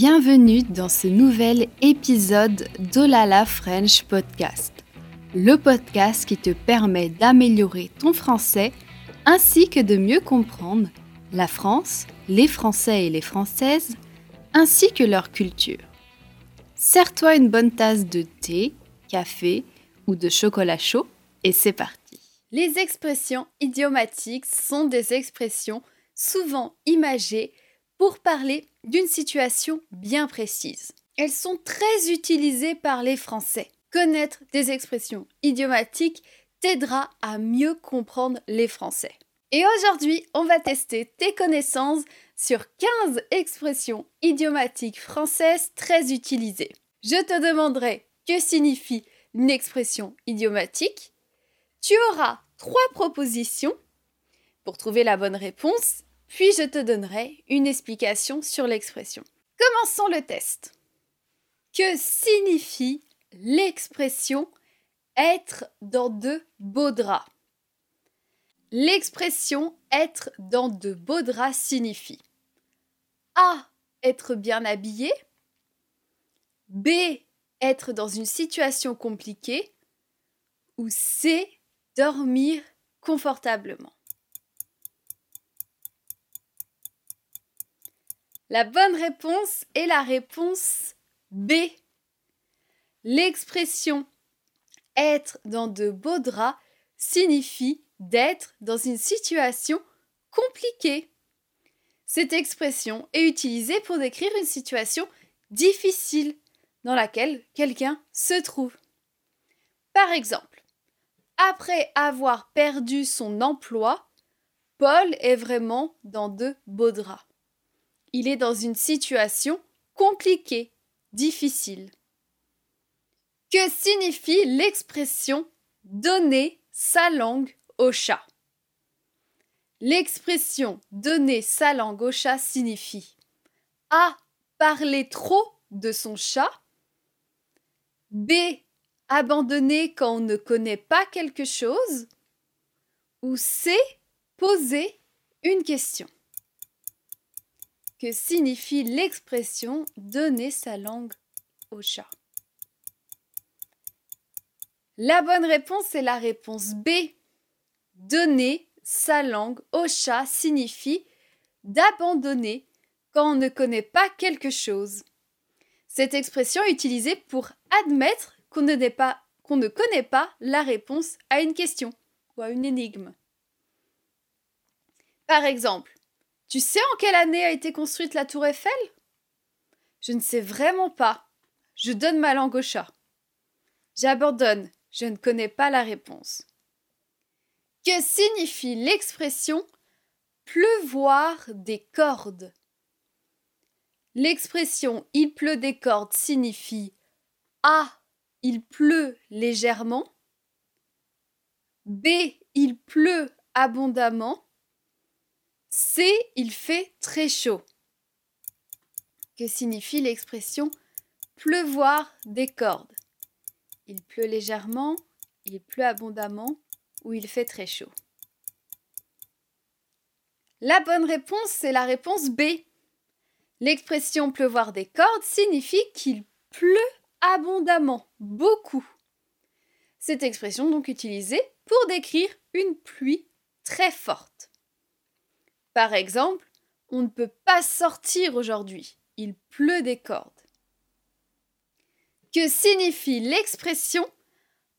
Bienvenue dans ce nouvel épisode d'Olala French Podcast, le podcast qui te permet d'améliorer ton français ainsi que de mieux comprendre la France, les Français et les Françaises, ainsi que leur culture. Sers-toi une bonne tasse de thé, café ou de chocolat chaud et c'est parti. Les expressions idiomatiques sont des expressions souvent imagées pour parler d'une situation bien précise. Elles sont très utilisées par les Français. Connaître des expressions idiomatiques t'aidera à mieux comprendre les Français. Et aujourd'hui, on va tester tes connaissances sur 15 expressions idiomatiques françaises très utilisées. Je te demanderai que signifie une expression idiomatique. Tu auras trois propositions pour trouver la bonne réponse puis je te donnerai une explication sur l'expression. Commençons le test. Que signifie l'expression être dans de beaux draps? L'expression être dans de beaux draps signifie A. Être bien habillé B. Être dans une situation compliquée ou C. Dormir confortablement. La bonne réponse est la réponse B. L'expression être dans de beaux draps signifie d'être dans une situation compliquée. Cette expression est utilisée pour décrire une situation difficile dans laquelle quelqu'un se trouve. Par exemple, après avoir perdu son emploi, Paul est vraiment dans de beaux draps. Il est dans une situation compliquée, difficile. Que signifie l'expression donner sa langue au chat L'expression donner sa langue au chat signifie A. Parler trop de son chat. B. Abandonner quand on ne connaît pas quelque chose. Ou C. Poser une question que signifie l'expression donner sa langue au chat La bonne réponse est la réponse B. Donner sa langue au chat signifie d'abandonner quand on ne connaît pas quelque chose. Cette expression est utilisée pour admettre qu'on ne, pas, qu'on ne connaît pas la réponse à une question ou à une énigme. Par exemple, tu sais en quelle année a été construite la tour Eiffel? Je ne sais vraiment pas. Je donne ma langue au chat. J'abandonne. Je ne connais pas la réponse. Que signifie l'expression pleuvoir des cordes L'expression il pleut des cordes signifie A. Il pleut légèrement. B. Il pleut abondamment. C. Il fait très chaud. Que signifie l'expression pleuvoir des cordes? Il pleut légèrement, il pleut abondamment ou il fait très chaud? La bonne réponse, c'est la réponse B. L'expression pleuvoir des cordes signifie qu'il pleut abondamment, beaucoup. Cette expression donc utilisée pour décrire une pluie très forte. Par exemple, on ne peut pas sortir aujourd'hui, il pleut des cordes. Que signifie l'expression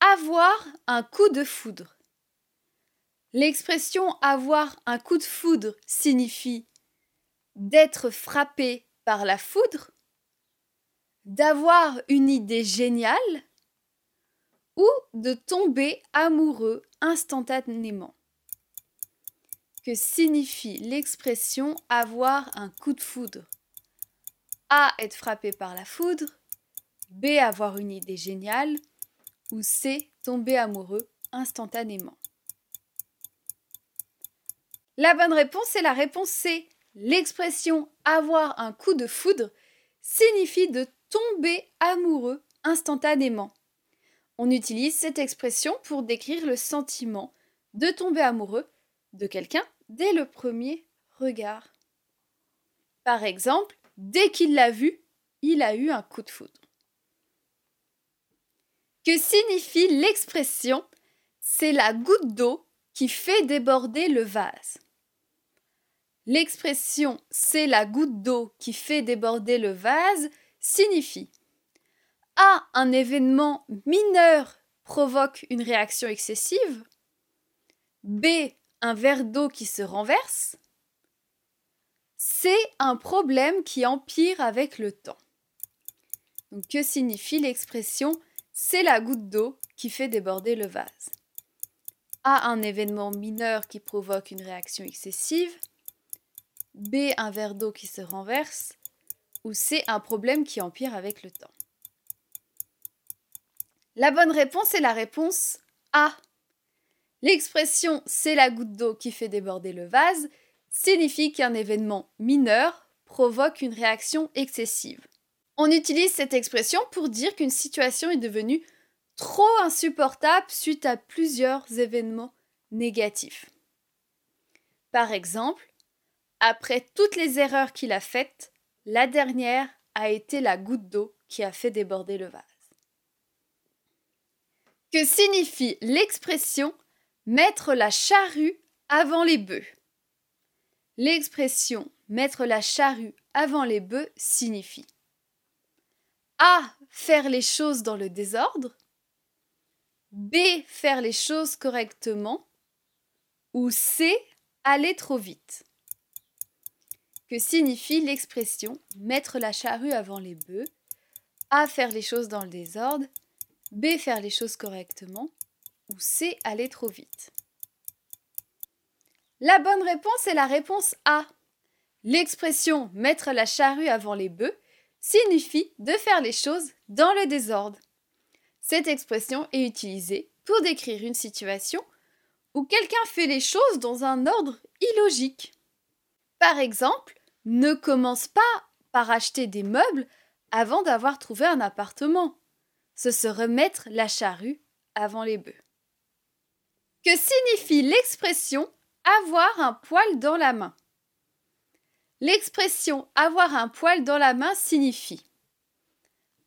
avoir un coup de foudre? L'expression avoir un coup de foudre signifie d'être frappé par la foudre, d'avoir une idée géniale ou de tomber amoureux instantanément que signifie l'expression avoir un coup de foudre A. Être frappé par la foudre. B. Avoir une idée géniale. Ou C. Tomber amoureux instantanément. La bonne réponse est la réponse C. L'expression avoir un coup de foudre signifie de tomber amoureux instantanément. On utilise cette expression pour décrire le sentiment de tomber amoureux de quelqu'un dès le premier regard. Par exemple, dès qu'il l'a vu, il a eu un coup de foudre. Que signifie l'expression c'est la goutte d'eau qui fait déborder le vase L'expression c'est la goutte d'eau qui fait déborder le vase signifie A. Un événement mineur provoque une réaction excessive. B. Un verre d'eau qui se renverse. C. Un problème qui empire avec le temps. Que signifie l'expression c'est la goutte d'eau qui fait déborder le vase A. Un événement mineur qui provoque une réaction excessive. B. Un verre d'eau qui se renverse. Ou C. Un problème qui empire avec le temps. La bonne réponse est la réponse A. L'expression c'est la goutte d'eau qui fait déborder le vase signifie qu'un événement mineur provoque une réaction excessive. On utilise cette expression pour dire qu'une situation est devenue trop insupportable suite à plusieurs événements négatifs. Par exemple, après toutes les erreurs qu'il a faites, la dernière a été la goutte d'eau qui a fait déborder le vase. Que signifie l'expression mettre la charrue avant les bœufs L'expression mettre la charrue avant les bœufs signifie A. Faire les choses dans le désordre B. Faire les choses correctement ou C. Aller trop vite que signifie l'expression mettre la charrue avant les bœufs, A faire les choses dans le désordre, B faire les choses correctement, ou C aller trop vite. La bonne réponse est la réponse A. L'expression mettre la charrue avant les bœufs signifie de faire les choses dans le désordre. Cette expression est utilisée pour décrire une situation où quelqu'un fait les choses dans un ordre illogique. Par exemple, ne commence pas par acheter des meubles avant d'avoir trouvé un appartement. Ce serait mettre la charrue avant les bœufs. Que signifie l'expression avoir un poil dans la main L'expression avoir un poil dans la main signifie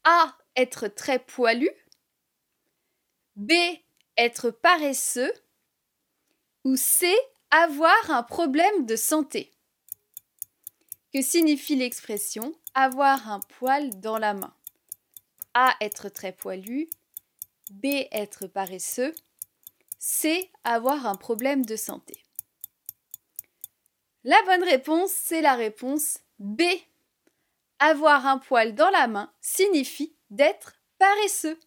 A. Être très poilu B. Être paresseux ou C. Avoir un problème de santé. Que signifie l'expression avoir un poil dans la main? A. Être très poilu. B. Être paresseux. C. Avoir un problème de santé. La bonne réponse, c'est la réponse B. Avoir un poil dans la main signifie d'être paresseux.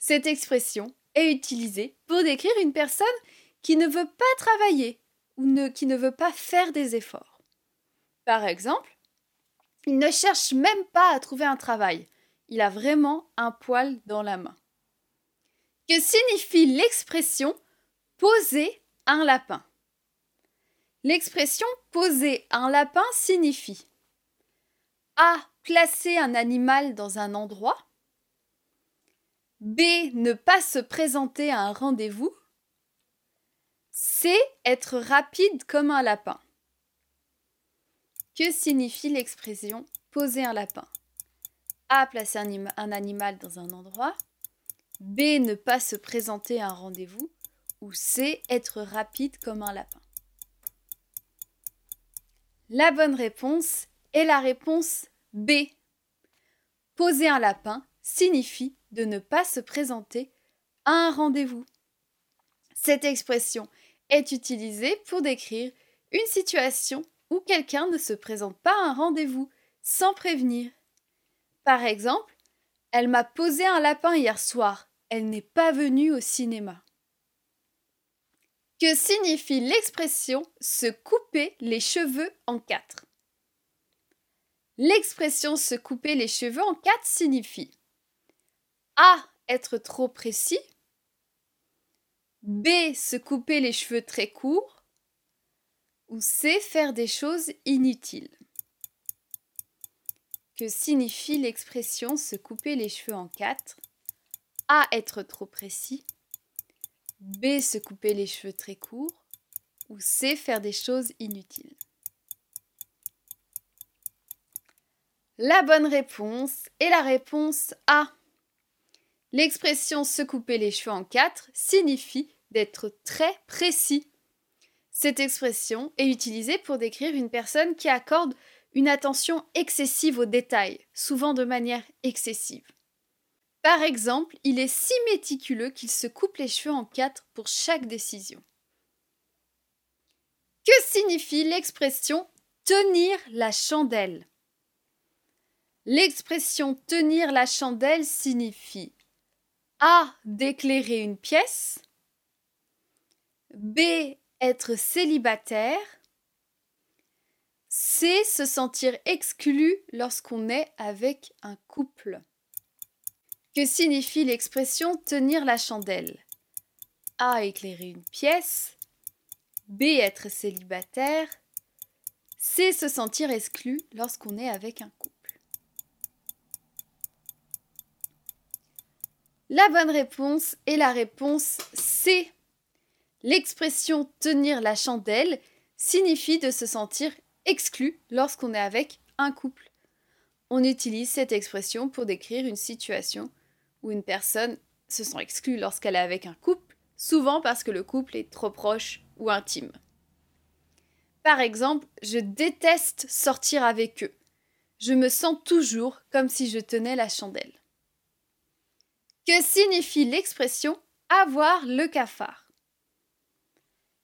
Cette expression est utilisée pour décrire une personne qui ne veut pas travailler ou qui ne veut pas faire des efforts. Par exemple, il ne cherche même pas à trouver un travail. Il a vraiment un poil dans la main. Que signifie l'expression poser un lapin L'expression poser un lapin signifie A. Placer un animal dans un endroit. B. Ne pas se présenter à un rendez-vous. C. Être rapide comme un lapin. Que signifie l'expression poser un lapin A. Placer un, animal dans un endroit. B. Ne pas se présenter à un rendez-vous. Ou C. Être rapide comme un lapin. La bonne réponse est la réponse B. Poser un lapin signifie de ne pas se présenter à un rendez-vous. Cette expression est utilisée pour décrire une situation où quelqu'un ne se présente pas à un rendez-vous sans prévenir. Par exemple, elle m'a posé un lapin hier soir, elle n'est pas venue au cinéma. Que signifie l'expression se couper les cheveux en quatre L'expression se couper les cheveux en quatre signifie A. Être trop précis. B. Se couper les cheveux très courts ou C. Faire des choses inutiles. Que signifie l'expression se couper les cheveux en quatre A. Être trop précis. B. Se couper les cheveux très courts. Ou C. Faire des choses inutiles. La bonne réponse est la réponse A. L'expression se couper les cheveux en quatre signifie d'être très précis. Cette expression est utilisée pour décrire une personne qui accorde une attention excessive aux détails, souvent de manière excessive. Par exemple, il est si méticuleux qu'il se coupe les cheveux en quatre pour chaque décision. Que signifie l'expression tenir la chandelle L'expression tenir la chandelle signifie A. d'éclairer une pièce, B. être célibataire, C. se sentir exclu lorsqu'on est avec un couple. Que signifie l'expression tenir la chandelle A. éclairer une pièce, B. être célibataire, C. se sentir exclu lorsqu'on est avec un couple. La bonne réponse est la réponse C. L'expression tenir la chandelle signifie de se sentir exclu lorsqu'on est avec un couple. On utilise cette expression pour décrire une situation où une personne se sent exclue lorsqu'elle est avec un couple, souvent parce que le couple est trop proche ou intime. Par exemple, je déteste sortir avec eux. Je me sens toujours comme si je tenais la chandelle. Que signifie l'expression avoir le cafard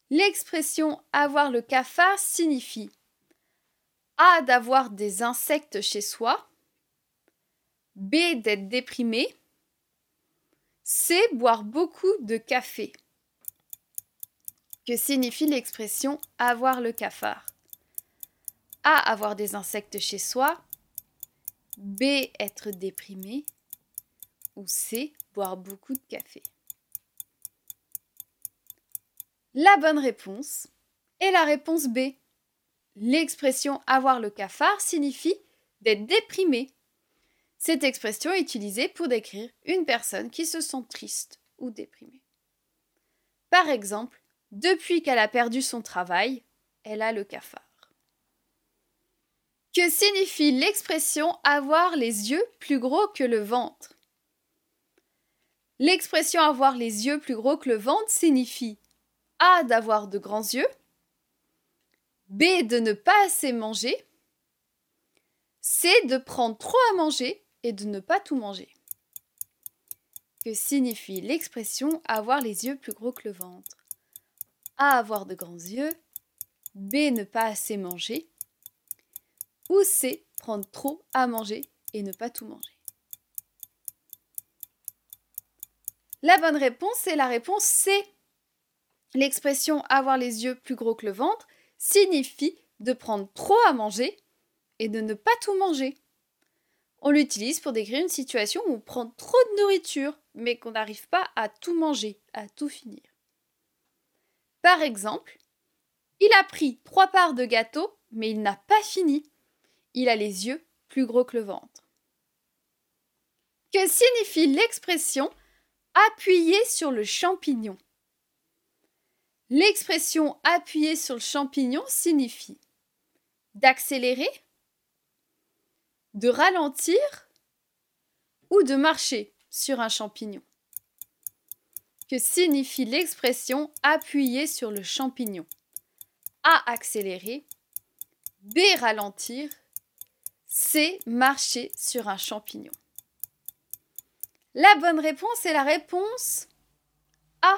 L'expression avoir le cafard signifie A d'avoir des insectes chez soi, B d'être déprimé, C boire beaucoup de café. Que signifie l'expression avoir le cafard? A avoir des insectes chez soi, B être déprimé, ou C. Boire beaucoup de café. La bonne réponse est la réponse B. L'expression avoir le cafard signifie d'être déprimé. Cette expression est utilisée pour décrire une personne qui se sent triste ou déprimée. Par exemple, depuis qu'elle a perdu son travail, elle a le cafard. Que signifie l'expression avoir les yeux plus gros que le ventre L'expression avoir les yeux plus gros que le ventre signifie A d'avoir de grands yeux, B de ne pas assez manger, C de prendre trop à manger et de ne pas tout manger. Que signifie l'expression avoir les yeux plus gros que le ventre A avoir de grands yeux, B ne pas assez manger, ou C prendre trop à manger et ne pas tout manger. La bonne réponse est la réponse C. L'expression avoir les yeux plus gros que le ventre signifie de prendre trop à manger et de ne pas tout manger. On l'utilise pour décrire une situation où on prend trop de nourriture mais qu'on n'arrive pas à tout manger, à tout finir. Par exemple, il a pris trois parts de gâteau mais il n'a pas fini. Il a les yeux plus gros que le ventre. Que signifie l'expression appuyer sur le champignon. L'expression appuyer sur le champignon signifie d'accélérer, de ralentir ou de marcher sur un champignon. Que signifie l'expression appuyer sur le champignon A. Accélérer. B. Ralentir. C. Marcher sur un champignon. La bonne réponse est la réponse A.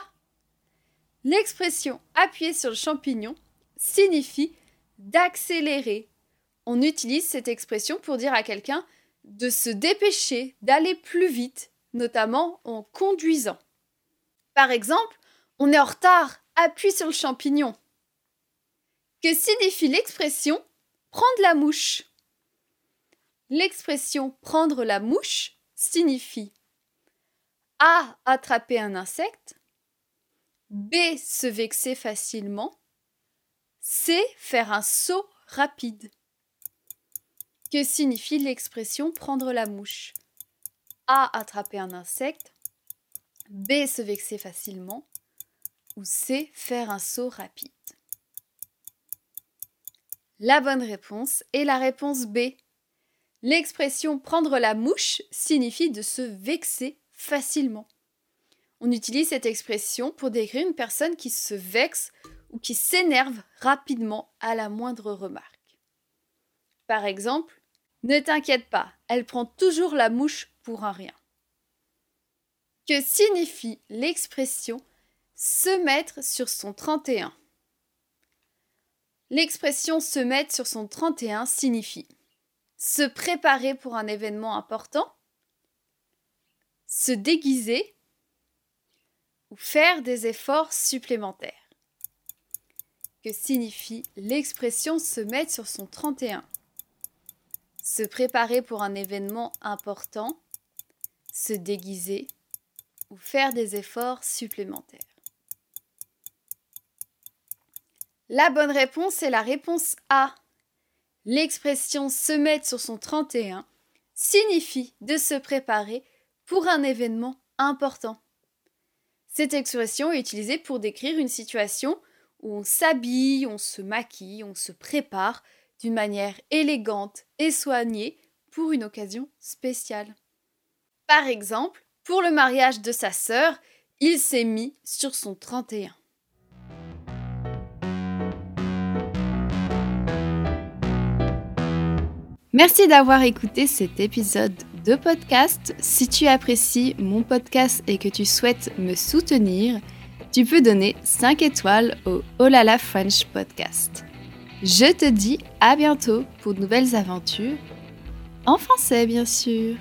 L'expression appuyer sur le champignon signifie d'accélérer. On utilise cette expression pour dire à quelqu'un de se dépêcher, d'aller plus vite, notamment en conduisant. Par exemple, on est en retard, appuie sur le champignon. Que signifie l'expression prendre la mouche L'expression prendre la mouche signifie a. Attraper un insecte. B. Se vexer facilement. C. Faire un saut rapide. Que signifie l'expression prendre la mouche A. Attraper un insecte. B. Se vexer facilement. Ou C. Faire un saut rapide. La bonne réponse est la réponse B. L'expression prendre la mouche signifie de se vexer facilement. On utilise cette expression pour décrire une personne qui se vexe ou qui s'énerve rapidement à la moindre remarque. Par exemple, ne t'inquiète pas, elle prend toujours la mouche pour un rien. Que signifie l'expression se mettre sur son 31 L'expression se mettre sur son 31 signifie se préparer pour un événement important, se déguiser ou faire des efforts supplémentaires. Que signifie l'expression se mettre sur son 31 Se préparer pour un événement important, se déguiser ou faire des efforts supplémentaires? La bonne réponse est la réponse A. L'expression se mettre sur son 31 signifie de se préparer pour un événement important. Cette expression est utilisée pour décrire une situation où on s'habille, on se maquille, on se prépare d'une manière élégante et soignée pour une occasion spéciale. Par exemple, pour le mariage de sa sœur, il s'est mis sur son 31. Merci d'avoir écouté cet épisode de podcast. Si tu apprécies mon podcast et que tu souhaites me soutenir, tu peux donner 5 étoiles au Olala French Podcast. Je te dis à bientôt pour de nouvelles aventures, en français bien sûr.